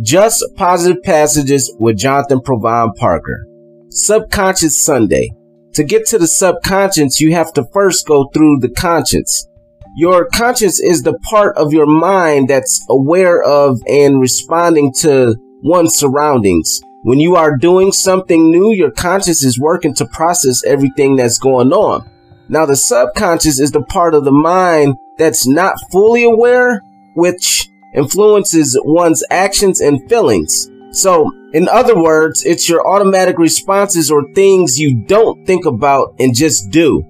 Just Positive Passages with Jonathan Provine Parker. Subconscious Sunday. To get to the subconscious, you have to first go through the conscience. Your conscience is the part of your mind that's aware of and responding to one's surroundings. When you are doing something new, your conscience is working to process everything that's going on. Now, the subconscious is the part of the mind that's not fully aware, which influences one's actions and feelings. So, in other words, it's your automatic responses or things you don't think about and just do.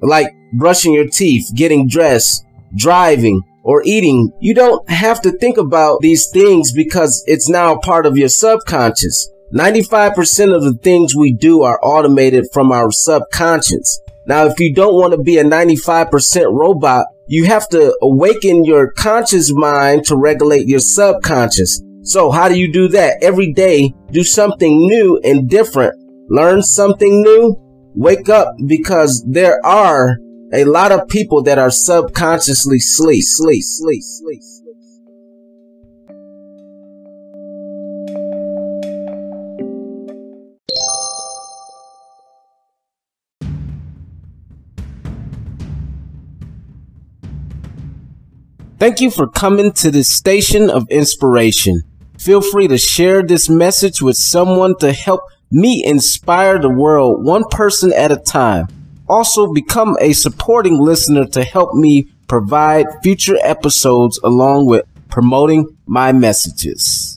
Like brushing your teeth, getting dressed, driving, or eating. You don't have to think about these things because it's now part of your subconscious. 95% of the things we do are automated from our subconscious. Now, if you don't want to be a 95% robot, you have to awaken your conscious mind to regulate your subconscious. So how do you do that? Every day, do something new and different. Learn something new. Wake up because there are a lot of people that are subconsciously sleep, sleep, sleep, sleep. Thank you for coming to this station of inspiration. Feel free to share this message with someone to help me inspire the world one person at a time. Also, become a supporting listener to help me provide future episodes along with promoting my messages.